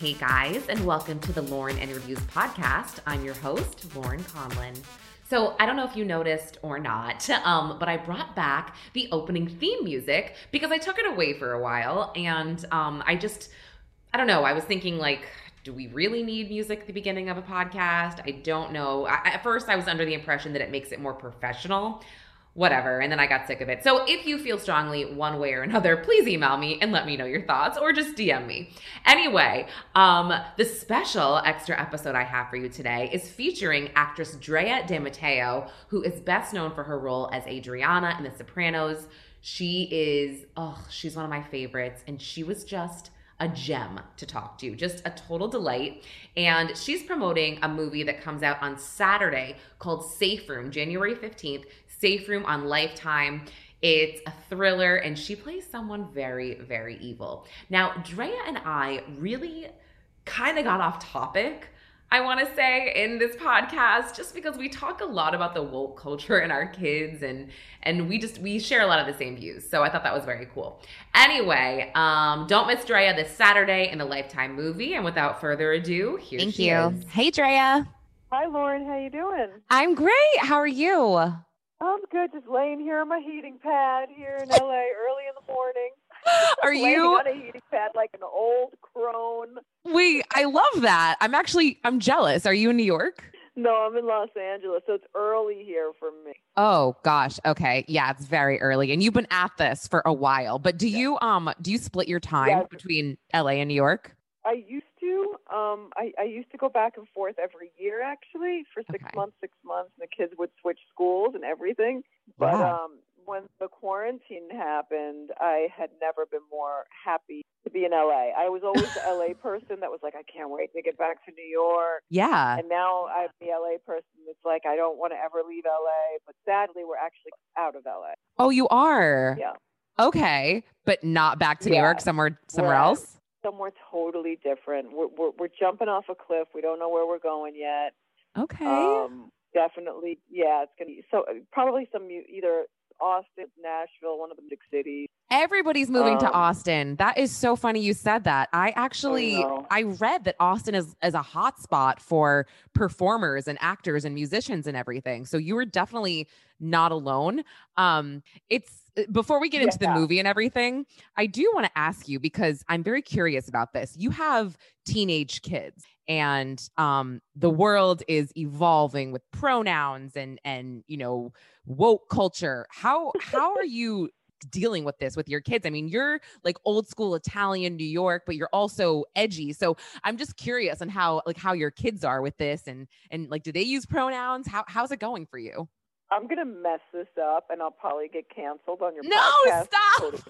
Hey guys, and welcome to the Lauren Interviews podcast. I'm your host, Lauren Conlin. So I don't know if you noticed or not, um, but I brought back the opening theme music because I took it away for a while, and um, I just, I don't know. I was thinking like, do we really need music at the beginning of a podcast? I don't know. I, at first, I was under the impression that it makes it more professional whatever. And then I got sick of it. So if you feel strongly one way or another, please email me and let me know your thoughts or just DM me. Anyway, um, the special extra episode I have for you today is featuring actress Drea De Matteo, who is best known for her role as Adriana in The Sopranos. She is, oh, she's one of my favorites. And she was just a gem to talk to, just a total delight. And she's promoting a movie that comes out on Saturday called Safe Room, January 15th. Safe Room on Lifetime. It's a thriller, and she plays someone very, very evil. Now, Drea and I really kind of got off topic. I want to say in this podcast, just because we talk a lot about the woke culture and our kids, and and we just we share a lot of the same views. So I thought that was very cool. Anyway, um, don't miss Drea this Saturday in the Lifetime movie. And without further ado, here Thank she you. is. Hey, Drea. Hi, Lauren. How you doing? I'm great. How are you? I'm good. Just laying here on my heating pad here in LA early in the morning. Are you? on a heating pad like an old crone? Wait, I love that. I'm actually I'm jealous. Are you in New York? No, I'm in Los Angeles, so it's early here for me. Oh gosh. Okay. Yeah, it's very early. And you've been at this for a while. But do you um do you split your time Yes. between LA and New York? I used to. Um, I, I used to go back and forth every year, actually, for six Okay. months, six months, and the kids would switch schools and everything. But Wow. um, when the quarantine happened, I had never been more happy to be in LA. I was always the LA person that was like, I can't wait to get back to New York. Yeah. And now I'm the LA person that's like, I don't want to ever leave LA. But sadly, we're actually out of LA. Oh, you are. Yeah. Okay, but not back to New York. Somewhere somewhere We're- else. Somewhere totally different. We're, we're, we're jumping off a cliff. We don't know where we're going yet. Okay. Um, definitely, yeah, it's gonna be so probably some either Austin, Nashville, one of the big cities. Everybody's moving to Um, Austin. That is so funny you said that. I actually know. I read that Austin is is a hot spot for performers and actors and musicians and everything. So you were definitely not alone. Um it's before we get into the movie and everything, I do want to ask you because I'm very curious about this. You have teenage kids and um the world is evolving with pronouns and and you know woke culture. How how are you dealing with this with your kids? I mean, you're like old school Italian New York, but you're also edgy. So I'm just curious on how like how your kids are with this and and like do they use pronouns? How how's it going for you? I'm gonna mess this up, and I'll probably get canceled on your No, podcast. stop! Totally.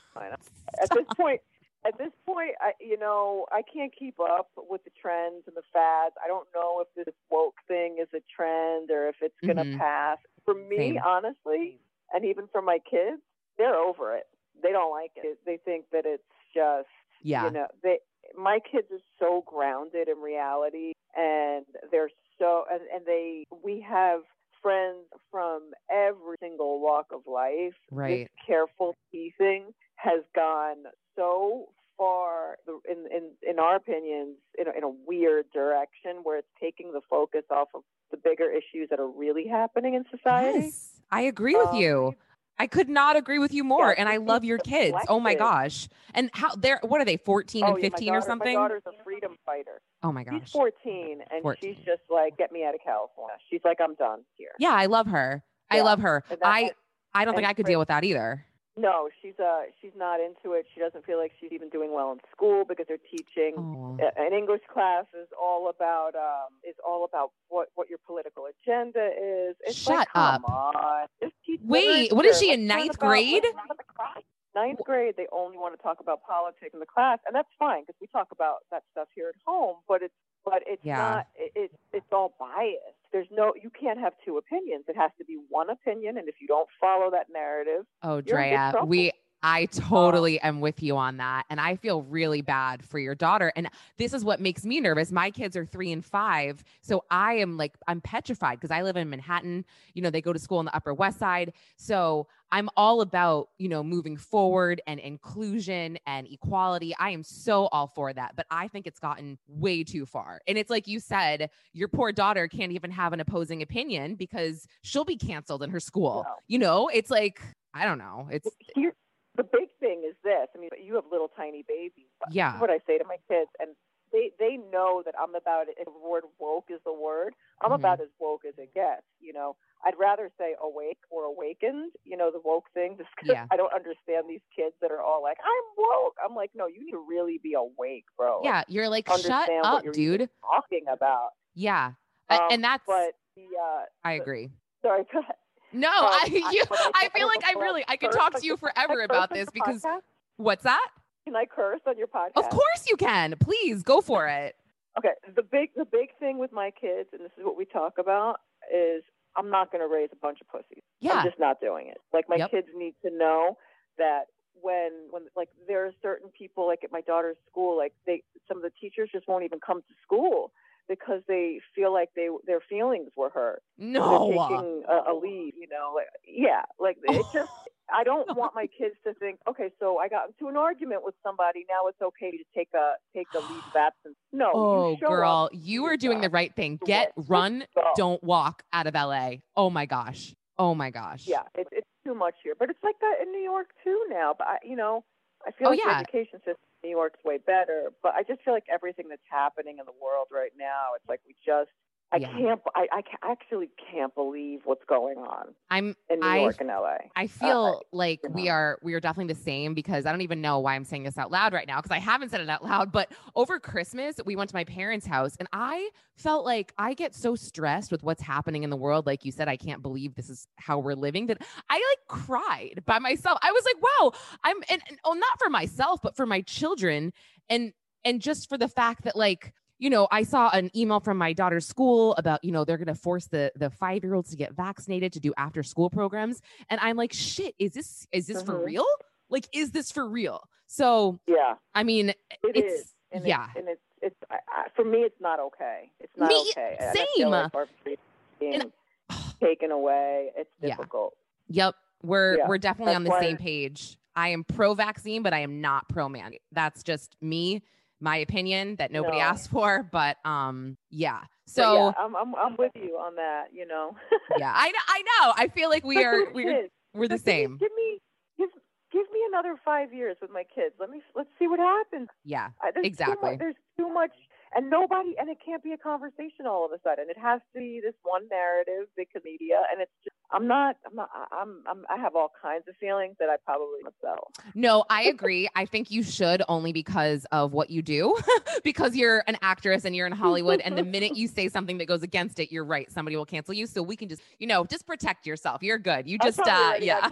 At this point, at this point, I, you know, I can't keep up with the trends and the fads. I don't know if this woke thing is a trend or if it's gonna Mhm. pass. For me, Same. honestly, and even for my kids, they're over it. They don't like it. They think that it's just Yeah. you know they my kids are so grounded in reality and they're so and, and they we have friends from every single walk of life Right. this careful teasing has gone so far in in in our opinions in a, in a weird direction where it's taking the focus off of the bigger issues that are really happening in society Yes, I agree with Um, you. I could not agree with you more. Yeah, and I love your kids. Oh my gosh. And how they're what are they, 14 oh, and yeah, my 15 or something? my daughter's a freedom fighter oh my gosh. She's 14, and 14. she's just like, get me out of California. She's like, I'm done here. Yeah, I love her. I love her. I I don't think I could deal with that either. No, she's uh she's not into it. She doesn't feel like she's even doing well in school because they're teaching uh, an English class is all about um is all about what what your political agenda is. It's Shut like, up. on, just teach Wait, what is she, in ninth grade? let's learn about the class. Ninth grade, they only want to talk about politics in the class, and that's fine because we talk about that stuff here at home. But it's but it's Yeah. not. It, it's it's all biased. There's no. You can't have two opinions. It has to be one opinion, and if you don't follow that narrative, Oh, You're in big Drea, we I totally am with you on that. And I feel really bad for your daughter. And this is what makes me nervous. My kids are three and five. So I am like, I'm petrified because I live in Manhattan. You know, they go to school on the Upper West Side. So I'm all about, you know, moving forward and inclusion and equality. I am so all for that. But I think it's gotten way too far. And it's like you said, your poor daughter can't even have an opposing opinion because she'll be canceled in her school. No. You know, it's like, I don't know. It's Here, the big thing is this. I mean, you have little tiny babies. Yeah. what I say to my kids, and they they know that I'm about it. If the word woke is the word, I'm Mhm. about as woke as it gets. You know, I'd rather say awake or awakened. You know, the woke thing. Just 'cause Yeah. I don't understand these kids that are all like, "I'm woke." I'm like, no, you need to really be awake, bro. yeah, you're like, shut up, dude. talking about. Yeah. Um, and that's But the uh, I agree. sorry. Go ahead. No, Um, I you I- I I feel like I really I could talk to you forever about this because podcast? what's that? can I curse on your podcast? Of course you can. Please go for it. Okay, the big the big thing with my kids, and this is what we talk about, is I'm not going to raise a bunch of pussies. Yeah. I'm just not doing it. Like my Yep. kids need to know that when when like there are certain people like at my daughter's school, like they some of the teachers just won't even come to school because they feel like they their feelings were hurt. No. They're taking a, a leave, you know. Like, yeah, like it oh. just. I don't want my kids to think, okay, so I got into an argument with somebody. Now it's okay to take a take a leave of absence. No, Oh, you girl, up. you are doing the right thing. Get, run, don't walk out of LA. Oh my gosh. Oh my gosh. Yeah, it's it's too much here, but it's like that in New York too now. But I, you know, I feel Oh, like yeah. the education system New York's way better. But I just feel like everything that's happening in the world right now, it's like we just. I Yeah. can't. I, I ca- actually can't believe what's going on I'm in New I York and LA. I uh, feel like you we are we are definitely the same because I don't even know why I'm saying this out loud right now because I haven't said it out loud. But over Christmas, we went to my parents' house and I felt like I get so stressed with what's happening in the world. Like you said, I can't believe this is how we're living. That I like cried by myself. I was like, wow, I'm and, and oh, not for myself, but for my children, and and just for the fact that like you know, I saw an email from my daughter's school about, you know, they're going to force the the 5-year-olds to get vaccinated to do after school programs and I'm like, "Shit, is this is this for Mhm. real? Like is this for real?" So, Yeah, I mean, it it's is. And yeah. it's, and it's it's I, I, for me, it's not okay. It's not Me- okay. Same. like our freedom is being And- taken away. It's difficult. Yeah. Yep, we're Yeah, we're definitely that's on the same page. I am pro vaccine, but I am not pro man. That's just me, my opinion that nobody No. asked for, but um yeah. So, yeah, I'm, I'm I'm with you on that. You know. yeah, I I know. I feel like we are we're we're the Just give me- same. Give me give give me another five years with my kids. Let me let's see what happens. Yeah. I, there's Too Exactly. much, there's too much, and nobody, and it can't be a conversation all of a sudden. It has to be this one narrative because media, and it's just. I'm not. I'm not. I'm. I'm. I have all kinds of feelings that I probably sell. No, I agree. I think you should only because of what you do, because you're an actress and you're in Hollywood. and the minute you say something that goes against it, you're right. Somebody will cancel you. So we can just, you know, just protect yourself. You're good. You just, uh, yeah.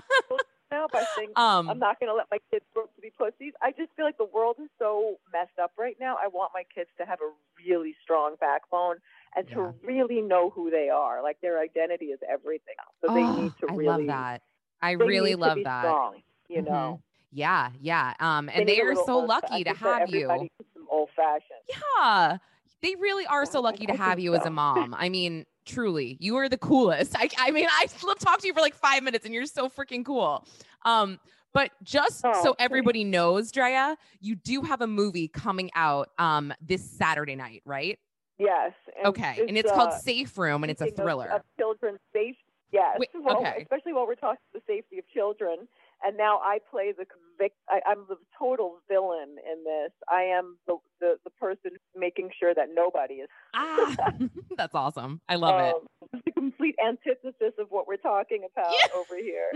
Now by saying Um, I'm not going to let my kids grow up to be pussies. I just feel like the world is so messed up right now. I want my kids to have a really strong backbone and Yeah. to really know who they are. Like their identity is everything. So they oh, need to really. I love that. I really love that. Strong, you Mhm. know. Yeah, yeah. Um, and need they are so lucky to have you. old fashioned. Yeah, they really are so Yeah, lucky to have you as a mom. I mean, truly, you are the coolest. I, I mean, I still talked to you for like five minutes, and you're so freaking cool. Um, but just Oh, so everybody knows, Drea, you do have a movie coming out um this Saturday night, right? Yes. And Okay, and it's called uh, Safe Room, and it's a of- thriller. Of, children's safety. Yes. Wait, well, okay. Especially while we're talking the safety of children. And now I play the convict. I, I'm the total villain in this. I am the, the the person making sure that nobody is. ah, that's awesome. I love it. Um, complete antithesis of what we're talking about Yeah. over here.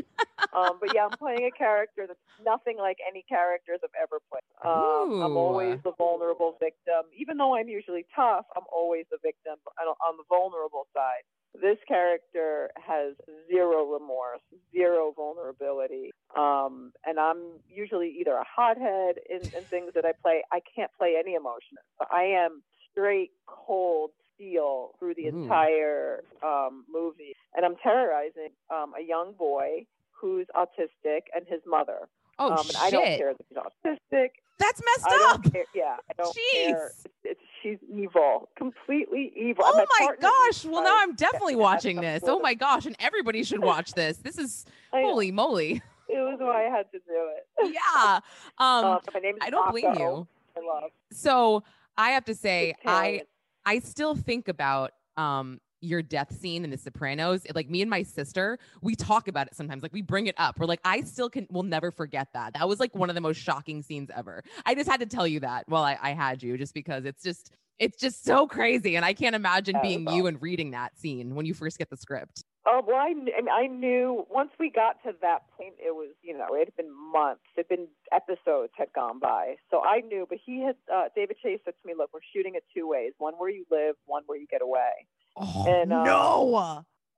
um, but yeah, I'm playing a character that's nothing like any characters I've ever played. Um, I'm always the vulnerable victim. Even though I'm usually tough, I'm always the victim on, on the vulnerable side. This character has zero remorse, zero vulnerability. Um, and I'm usually either a hothead in, in things that I play. I can't play any emotion. I am straight, cold steel through the Ooh. entire um, movie. And I'm terrorizing um, a young boy who's autistic and his mother. Oh um, and shit. I don't care that he's autistic. That's messed up. care. Yeah, I don't care. Jeez. It's, it's, she's evil, completely evil. Oh my gosh. Well, now I'm definitely watching this. Oh my gosh. And everybody should watch this. This is holy moly. It was why I had to do it. Yeah. Um, Um, my name is I don't blame you. I love. So I have to say, I. I still think about um your death scene in The Sopranos. It- like me and my sister, we talk about it sometimes. Like we bring it up. We're like, I still can We'll never forget that. That was like one of the most shocking scenes ever. I just had to tell you that while I, I had you, just because it's just it's just so crazy. And I can't imagine being you and reading that scene when you first get the script. Oh well, I, kn- I, mean, I knew once we got to that point, it was you know it had been months, it had been episodes had gone by, so I knew. But he had uh, David Chase said to me, "Look, we're shooting it two ways: one where you live, one where you get away." Oh And, um, no.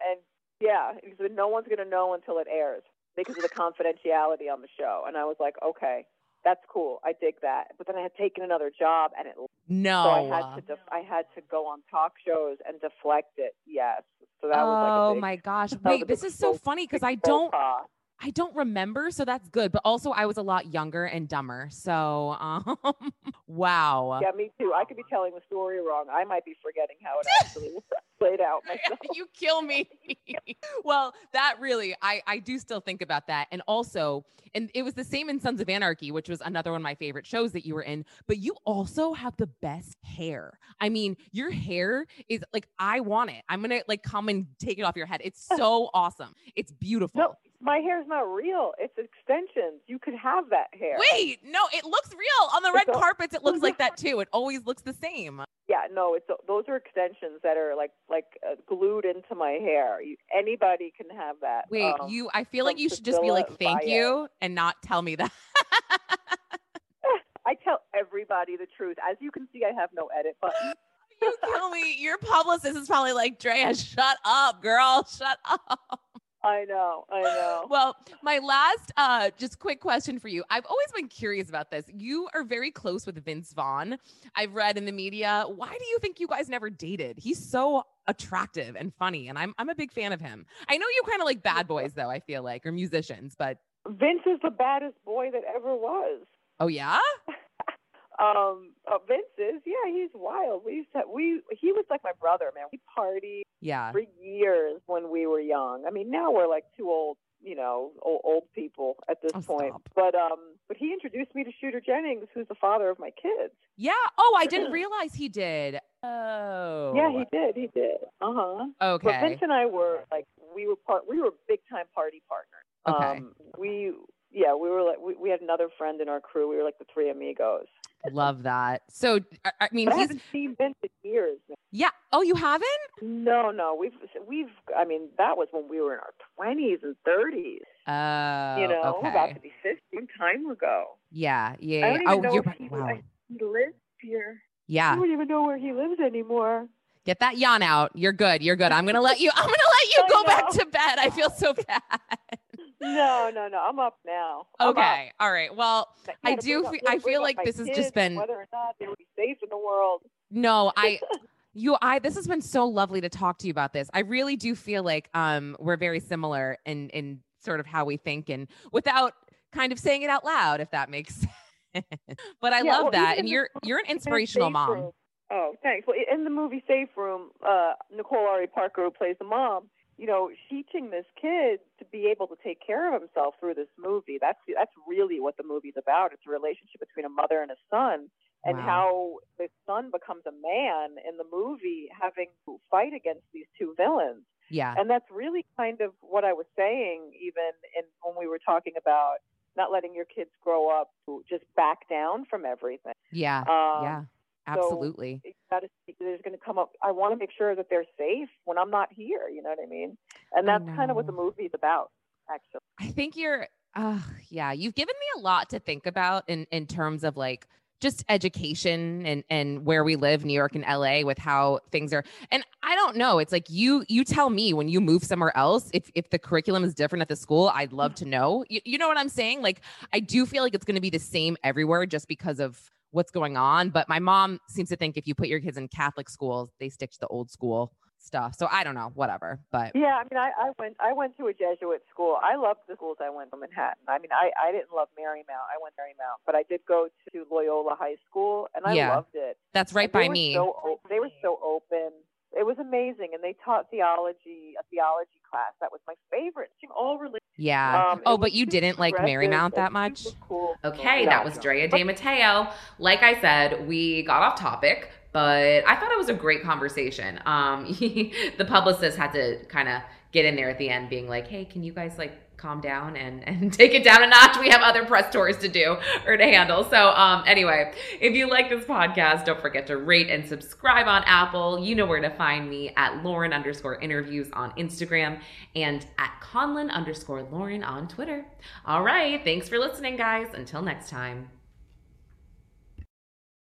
And yeah, he said no one's going to know until it airs because of the confidentiality on the show. And I was like, okay, that's cool, I dig that. But then I had taken another job, and it No. so I had to def- I had to go on talk shows and deflect it. Yes, so that was like oh big, my gosh. Wait, this is so funny because I don't. I don't remember, so that's good. But also, I was a lot younger and dumber. So, um, wow. Yeah, me too. I could be telling the story wrong. I might be forgetting how it actually played out myself. you kill me. well, that really, I I do still think about that, and also, and it was the same in Sons of Anarchy, which was another one of my favorite shows that you were in. But you also have the best hair. I mean, your hair is like I want it. I'm gonna like come and take it off your head. It's so awesome. It's beautiful. No, my hair's not real. It's extensions. You could have that hair. Wait, no, it looks real on the red It's carpets. It looks like that too. It always looks the same. Yeah, no, it's those are extensions that are like like uh, glued into my hair. You, anybody can have that. Wait, Um, you? I feel like you should just be like, "Thank you," and not tell me that. I tell everybody the truth. As you can see, I have no edit button. you kill me. Your publicist is probably like, "Drea, shut up, girl, shut up." I know, I know. Well, my last, uh, just quick question for you. I've always been curious about this. You are very close with Vince Vaughn. I've read in the media. Why do you think you guys never dated? He's so attractive and funny, and I'm I'm a big fan of him. I know you kind of like bad boys, though. I feel like, or musicians, but Vince is the baddest boy that ever was. oh yeah. Um, uh, Vince is, yeah, he's wild. We used to, we, he was like my brother, man. We partied Yeah. for years when we were young. I mean, now we're like two old, you know, old, old people at this Oh, point. stop. But um, but he introduced me to Shooter Jennings, who's the father of my kids. Yeah. Oh, I didn't realize he did. Oh. Yeah, he did. He did. Uh huh. okay But Vince and I were like, we were part, we were big time party partners. Okay. Um, we, yeah, we were like, we, we had another friend in our crew. We were like the three amigos. Love that. So, I, I mean, I haven't seen Vince in years. yeah. Oh, you haven't? No, no, we've we've. I mean, that was when we were in our twenties and thirties. Oh, you know, okay. about to be fifty. Time ago. Yeah, yeah. I yeah. don't oh, even Oh, know you're he, Wow. He lives here. Yeah. I don't even know where he lives anymore. Get that yawn out. You're good. You're good. I'm gonna let you. I'm gonna let you go back to bed. I feel so bad. No, no, no. I'm up now. I'm up. Okay. All right. Well, I do fe- I feel like this has just been- whether or not they be safe in the world. no, I. You, I. This has been so lovely to talk to you about this. I really do feel like um we're very similar in in sort of how we think and without kind of saying it out loud, if that makes sense. but I Yeah, love well, that, and you're you're an inspirational mom. room- Oh, thanks. Well, in the movie Safe Room, uh, Nicole Ari Parker, who plays the mom, you know, teaching this kid to be able to take care of himself through this movie. That's that's really what the movie's about. It's a relationship between a mother and a son, and Wow. how the son becomes a man in the movie, having to fight against these two villains. Yeah. And that's really kind of what I was saying, even in when we were talking about not letting your kids grow up to just back down from everything. Yeah. Um, yeah. Absolutely. So gotta, there's going to come up. I want to make sure that they're safe when I'm not here. You know what I mean? And that's kind of what the movie's about, actually. I think you're. Uh, yeah, you've given me a lot to think about in in terms of like just education and and where we live new york and la with how things are and i don't know it's like you you tell me when you move somewhere else if if the curriculum is different at the school i'd love to know you, you know what i'm saying like i do feel like it's going to be the same everywhere just because of what's going on but my mom seems to think if you put your kids in catholic schools they stick to the old school stuff. So I don't know, whatever. But yeah, I mean, I, I went I went to a Jesuit school. I loved the schools I went to Manhattan. I mean, I I didn't love Marymount. I went Marymount, but I did go to Loyola High School, and I yeah, loved it. That's right by me. So, they were so open. It was amazing, and they taught theology, a theology class. That was my favorite. All religion. Yeah. Um, oh, but you didn't like Marymount that much. Cool. Okay, that was Drea De Matteo. Like I said, we got off topic, but I thought it was a great conversation. Um, the publicist had to kind of get in there at the end, being like, "Hey, can you guys like calm down and and take it down a notch. We have other press tours to do or to handle. So um anyway, if you like this podcast, don't forget to rate and subscribe on Apple. You know where to find me at Lauren underscore interviews on Instagram and at Conlin underscore Lauren on Twitter. All right. Thanks for listening, guys. Until next time.